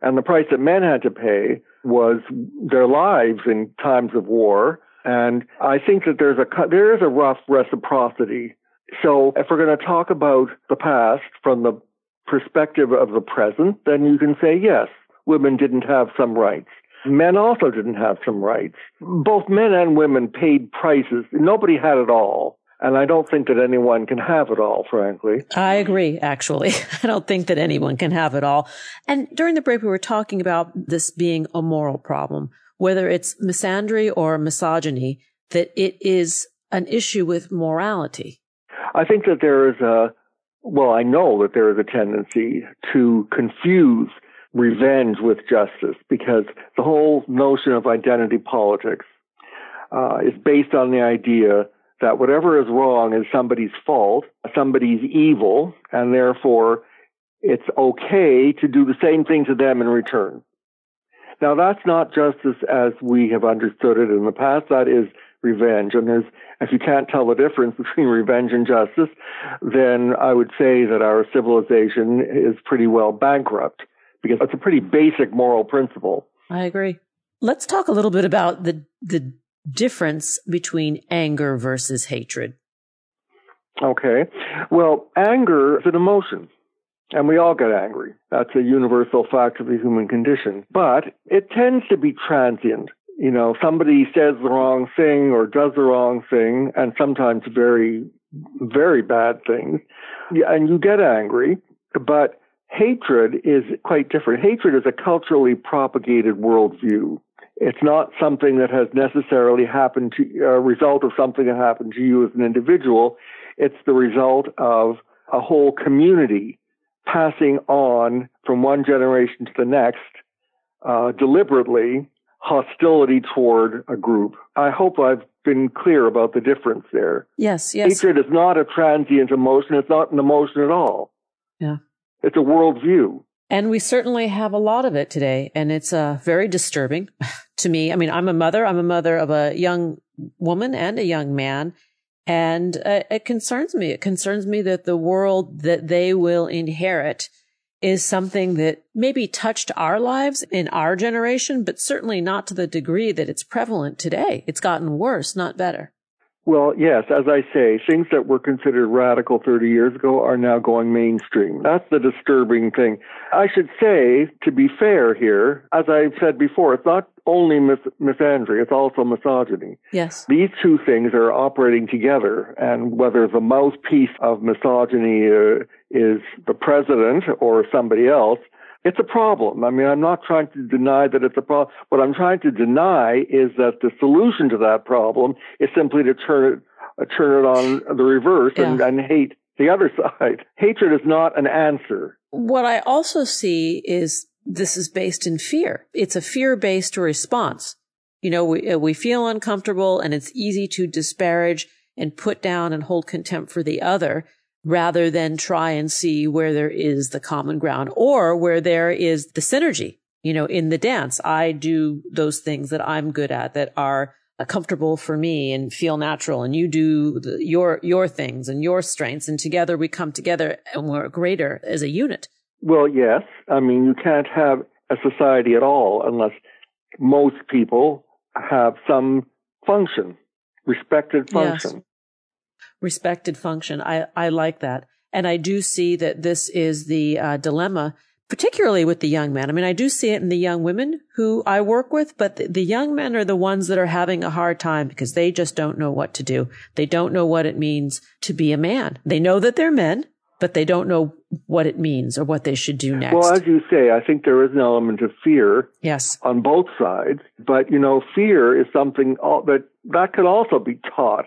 And the price that men had to pay was their lives in times of war. And I think that there's a, there is a rough reciprocity. So if we're going to talk about the past from the perspective of the present, then you can say, yes, women didn't have some rights. Men also didn't have some rights. Both men and women paid prices. Nobody had it all. And I don't think that anyone can have it all, frankly. I agree, actually. I don't think that anyone can have it all. And during the break, we were talking about this being a moral problem, whether it's misandry or misogyny, that it is an issue with morality. I think that there is a, well, I know that there is a tendency to confuse revenge with justice because the whole notion of identity politics uh, is based on the idea that whatever is wrong is somebody's fault, somebody's evil, and therefore it's okay to do the same thing to them in return. Now that's not justice as we have understood it in the past. That is revenge. And there's, if you can't tell the difference between revenge and justice, then I would say that our civilization is pretty well bankrupt because it's a pretty basic moral principle. I agree. Let's talk a little bit about the the difference between anger versus hatred? Okay. Well, anger is an emotion. And we all get angry. That's a universal fact of the human condition. But it tends to be transient. You know, somebody says the wrong thing or does the wrong thing, and sometimes very, very bad things. And you get angry. But hatred is quite different. Hatred is a culturally propagated worldview It's not something that has necessarily happened to a result of something that happened to you as an individual. It's the result of a whole community passing on from one generation to the next uh, deliberately hostility toward a group. I hope I've been clear about the difference there. Yes, yes. Hatred is not a transient emotion. It's not an emotion at all. Yeah. It's a worldview. And we certainly have a lot of it today. And it's uh, very disturbing to me. I mean, I'm a mother. I'm a mother of a young woman and a young man. And uh, it concerns me. It concerns me that the world that they will inherit is something that maybe touched our lives in our generation, but certainly not to the degree that it's prevalent today. It's gotten worse, not better. Well, yes, as I say, things that were considered radical 30 years ago are now going mainstream. That's the disturbing thing. I should say, to be fair here, as I've said before, it's not only mis- misandry, it's also misogyny. Yes. These two things are operating together, and whether the mouthpiece of misogyny uh, is the president or somebody else, it's a problem. I mean, I'm not trying to deny that it's a problem. What I'm trying to deny is that the solution to that problem is simply to turn it, uh, turn it on the reverse yeah. and, and hate the other side. Hatred is not an answer. What I also see is this is based in fear. It's a fear based response. You know, we, uh, we feel uncomfortable and it's easy to disparage and put down and hold contempt for the other rather than try and see where there is the common ground or where there is the synergy. You know, in the dance, I do those things that I'm good at that are uh, comfortable for me and feel natural and you do the, your your things and your strengths and together we come together and we're greater as a unit. Well yes. I mean you can't have a society at all unless most people have some function respected function. yes respected function. I, I like that. And I do see that this is the uh, dilemma, particularly with the young men. I mean, I do see it in the young women who I work with, but the, the young men are the ones that are having a hard time because they just don't know what to do. They don't know what it means to be a man. They know that they're men, but they don't know what it means or what they should do next. Well, as you say, I think there is an element of fear. Yes. On both sides, but you know, fear is something that that could also be taught.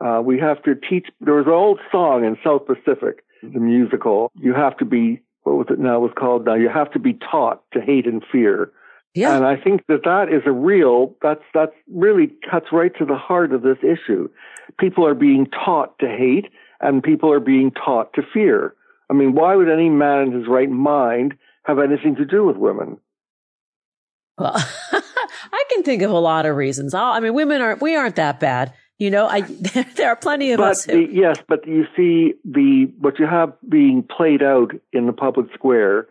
Uh, we have to teach. There was an old song in South Pacific, the musical. You have to be what was it now? It was called now. You have to be taught to hate and fear. Yeah. And I think that that is a real. That's that's really cuts right to the heart of this issue. People are being taught to hate, and people are being taught to fear. I mean, why would any man in his right mind have anything to do with women? Well, I can think of a lot of reasons. I mean, women aren't we aren't that bad. You know, I there are plenty of but us. Who, the, yes, but you see, the what you have being played out in the public square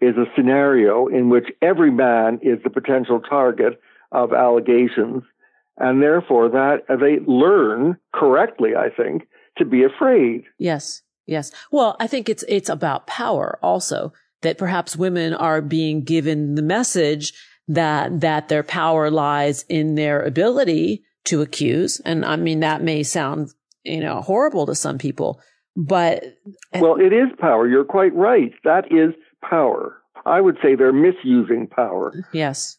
is a scenario in which every man is the potential target of allegations, and therefore that uh, they learn correctly, I think, to be afraid. Yes, yes. Well, I think it's it's about power also that perhaps women are being given the message that that their power lies in their ability to accuse. And I mean, that may sound, you know, horrible to some people, but. Well, it is power. You're quite right. That is power. I would say they're misusing power. Yes.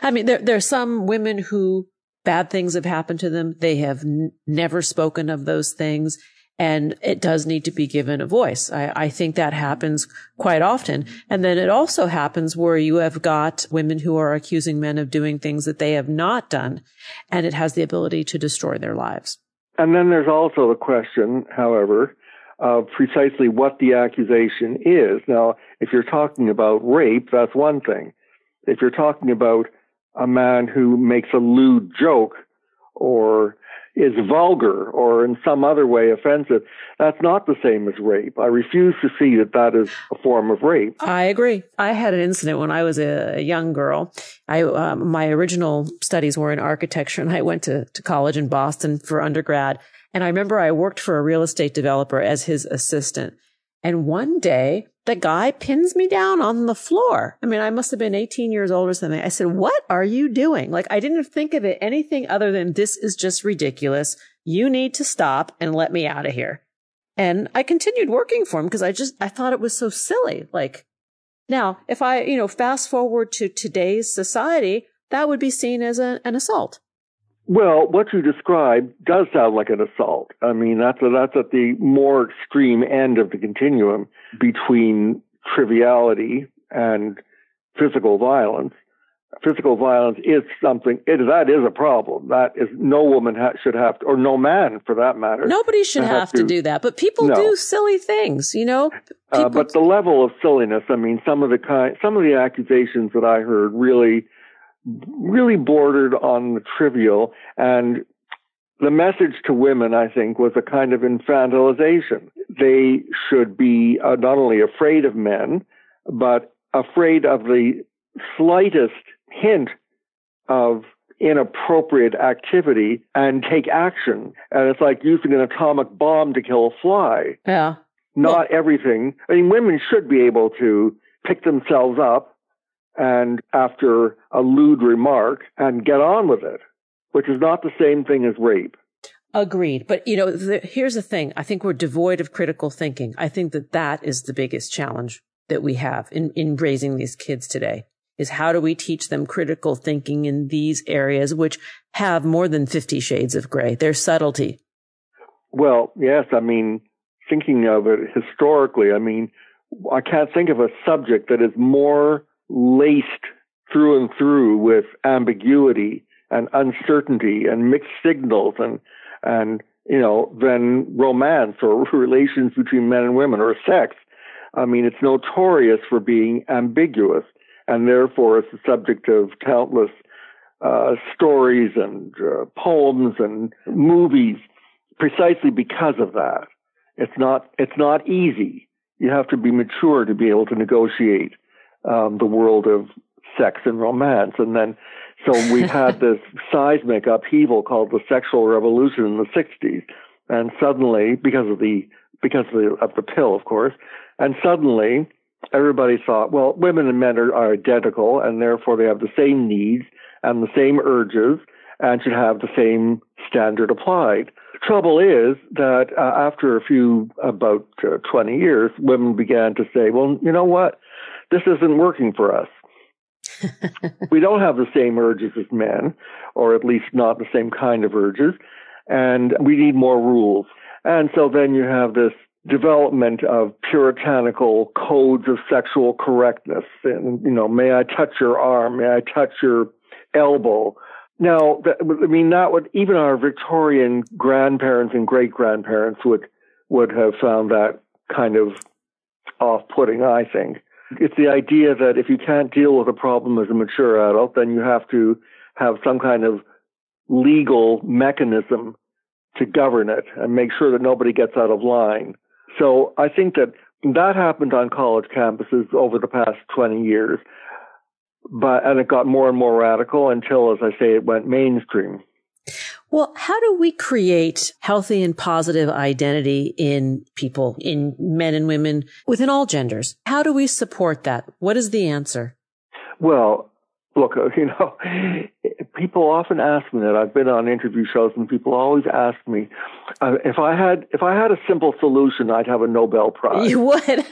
I mean, there, there are some women who bad things have happened to them. They have n- never spoken of those things and it does need to be given a voice. I, I, think that happens quite often. And then it also happens where you have got women who are accusing men of doing things that they have not done, and it has the ability to destroy their lives. And then there's also the question, however, of precisely what the accusation is. Now, if you're talking about rape, that's one thing. If you're talking about a man who makes a lewd joke or is vulgar or in some other way offensive, that's not the same as rape. I refuse to see that that is a form of rape. I agree. I had an incident when I was a young girl. I um, my original studies were in architecture, and I went to, to college in Boston for undergrad. And I remember I worked for a real estate developer as his assistant. And one day the guy pins me down on the floor. I mean, I must have been 18 years old or something. I said, what are you doing? Like, I didn't think of it anything other than this is just ridiculous. You need to stop and let me out of here. And I continued working for him because I just, I thought it was so silly. Like, now, if I, you know, fast forward to today's society, that would be seen as a, an assault. Well, what you described does sound like an assault. I mean, that's a, that's at the more extreme end of the continuum between triviality and physical violence. Physical violence is something, it, that is a problem. That is, no woman ha- should have to, or no man for that matter. Nobody should have, to, to, do that, but people no. do silly things, you know? Uh, but the level of silliness, I mean, some of the kind, some of the accusations that I heard really, really bordered on the trivial and the message to women, I think, was a kind of infantilization. They should be uh, not only afraid of men, but afraid of the slightest hint of inappropriate activity and take action. And it's like using an atomic bomb to kill a fly. Yeah. Not well, everything. I mean, women should be able to pick themselves up and after a lewd remark and get on with it, which is not the same thing as rape. Agreed. But, you know, the, here's the thing. I think we're devoid of critical thinking. I think that that is the biggest challenge that we have in, in raising these kids today is how do we teach them critical thinking in these areas, which have more than 50 shades of gray? There's subtlety. Well, yes. I mean, thinking of it historically, I mean, I can't think of a subject that is more laced through and through with ambiguity and uncertainty and mixed signals and and you know than romance or relations between men and women or sex. I mean, it's notorious for being ambiguous, and therefore it's the subject of countless uh, stories and uh, poems and movies, precisely because of that. It's not it's not easy. You have to be mature to be able to negotiate um, the world of sex and romance. And then, so we had this seismic upheaval called the sexual revolution in the 60s. And suddenly, because of the, because of the, of the pill, of course, and suddenly everybody thought, well, women and men are, are identical and therefore they have the same needs and the same urges and should have the same standard applied. Trouble is that uh, after a few, about uh, 20 years, women began to say, well, you know what? This isn't working for us. we don't have the same urges as men, or at least not the same kind of urges, and we need more rules. And so then you have this development of puritanical codes of sexual correctness. And, you know, may I touch your arm? May I touch your elbow? Now, I mean, that would, even our Victorian grandparents and great grandparents would, would have found that kind of off putting, I think. It's the idea that if you can't deal with a problem as a mature adult, then you have to have some kind of legal mechanism to govern it and make sure that nobody gets out of line. So I think that that happened on college campuses over the past 20 years. But, and it got more and more radical until, as I say, it went mainstream. Well, how do we create healthy and positive identity in people, in men and women, within all genders? How do we support that? What is the answer? Well, look, you know, people often ask me that. I've been on interview shows, and people always ask me uh, if I had if I had a simple solution, I'd have a Nobel Prize. You would.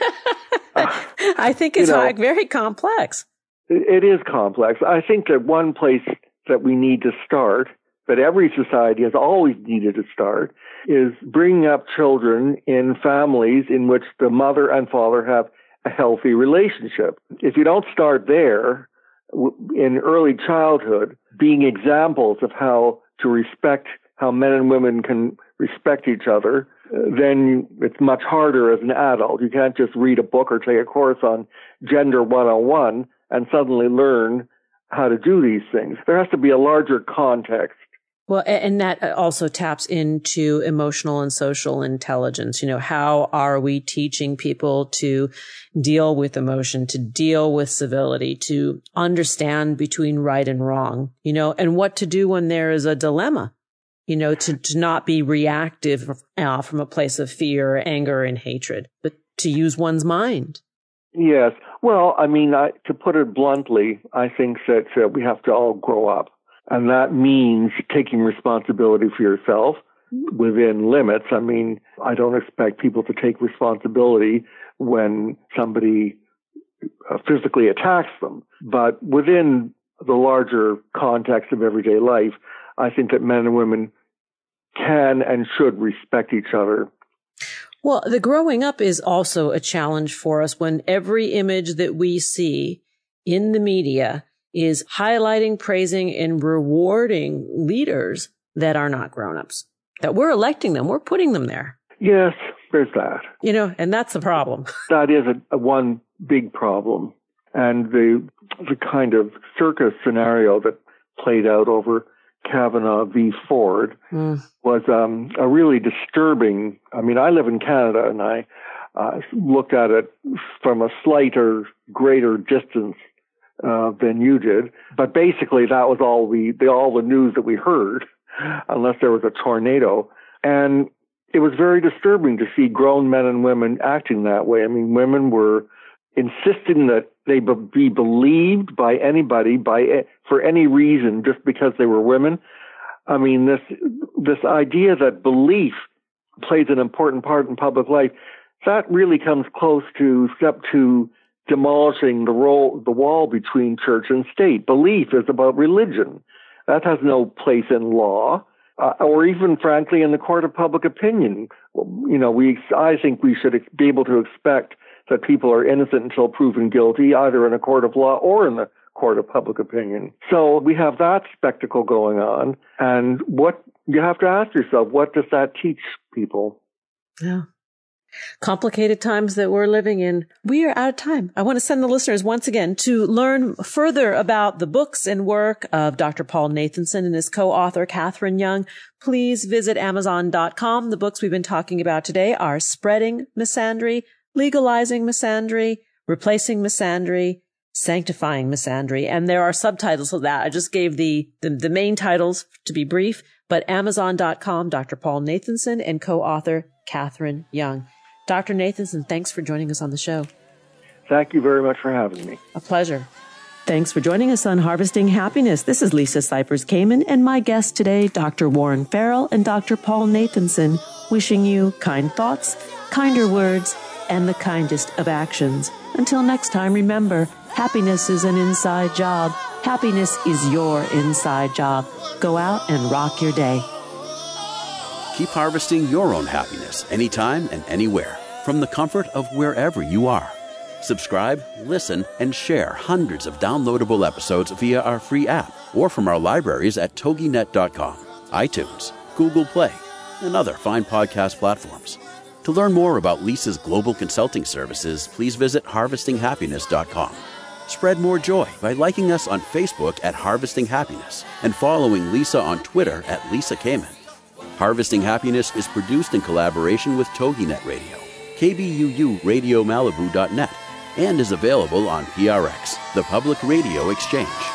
uh, I think it's you know, very complex. It is complex. I think that one place that we need to start that every society has always needed to start is bringing up children in families in which the mother and father have a healthy relationship. If you don't start there in early childhood, being examples of how to respect how men and women can respect each other, then it's much harder as an adult. You can't just read a book or take a course on gender 101 and suddenly learn how to do these things. There has to be a larger context well, and that also taps into emotional and social intelligence. You know, how are we teaching people to deal with emotion, to deal with civility, to understand between right and wrong, you know, and what to do when there is a dilemma, you know, to, to not be reactive uh, from a place of fear, anger, and hatred, but to use one's mind. Yes. Well, I mean, I, to put it bluntly, I think that uh, we have to all grow up. And that means taking responsibility for yourself within limits. I mean, I don't expect people to take responsibility when somebody uh, physically attacks them, but within the larger context of everyday life, I think that men and women can and should respect each other. Well, the growing up is also a challenge for us when every image that we see in the media is highlighting, praising, and rewarding leaders that are not grown-ups. That we're electing them, we're putting them there. Yes, there's that. You know, and that's the problem. that is a, a one big problem. And the the kind of circus scenario that played out over Kavanaugh v. Ford mm. was um, a really disturbing. I mean, I live in Canada and I uh, looked at it from a slighter, greater distance uh, than you did. But basically, that was all we, the, all the news that we heard, unless there was a tornado. And it was very disturbing to see grown men and women acting that way. I mean, women were insisting that they be believed by anybody by for any reason just because they were women. I mean, this this idea that belief plays an important part in public life that really comes close to step two demolishing the role the wall between church and state. Belief is about religion. That has no place in law. Uh, or even frankly in the court of public opinion. You know, we, I think we should be able to expect that people are innocent until proven guilty, either in a court of law or in the court of public opinion. So we have that spectacle going on. And what you have to ask yourself, what does that teach people? Yeah. Complicated times that we're living in. We are out of time. I want to send the listeners once again to learn further about the books and work of Dr. Paul Nathanson and his co-author, Katherine Young. Please visit Amazon.com. The books we've been talking about today are Spreading Misandry, legalizing misandry, replacing misandry, sanctifying misandry. And there are subtitles of that. I just gave the, the, the main titles to be brief, but Amazon.com, Dr. Paul Nathanson and co-author Katherine Young. Dr. Nathanson, thanks for joining us on the show. Thank you very much for having me. A pleasure. Thanks for joining us on Harvesting Happiness. This is Lisa Cypers Kamen and my guests today, Dr. Warren Farrell and Dr. Paul Nathanson, wishing you kind thoughts, kinder words, and the kindest of actions. Until next time, remember, happiness is an inside job. Happiness is your inside job. Go out and rock your day. Keep harvesting your own happiness anytime and anywhere from the comfort of wherever you are. Subscribe, listen, and share hundreds of downloadable episodes via our free app or from our libraries at toginet.com, iTunes, Google Play, and other fine podcast platforms. To learn more about Lisa's global consulting services, please visit harvestinghappiness.com. Spread more joy by liking us on Facebook at Harvesting Happiness and following Lisa on Twitter at Lisa Kamen. Harvesting Happiness is produced in collaboration with TogiNet Radio, KBUU Radio Malibu.net, and is available on PRX, the Public Radio Exchange.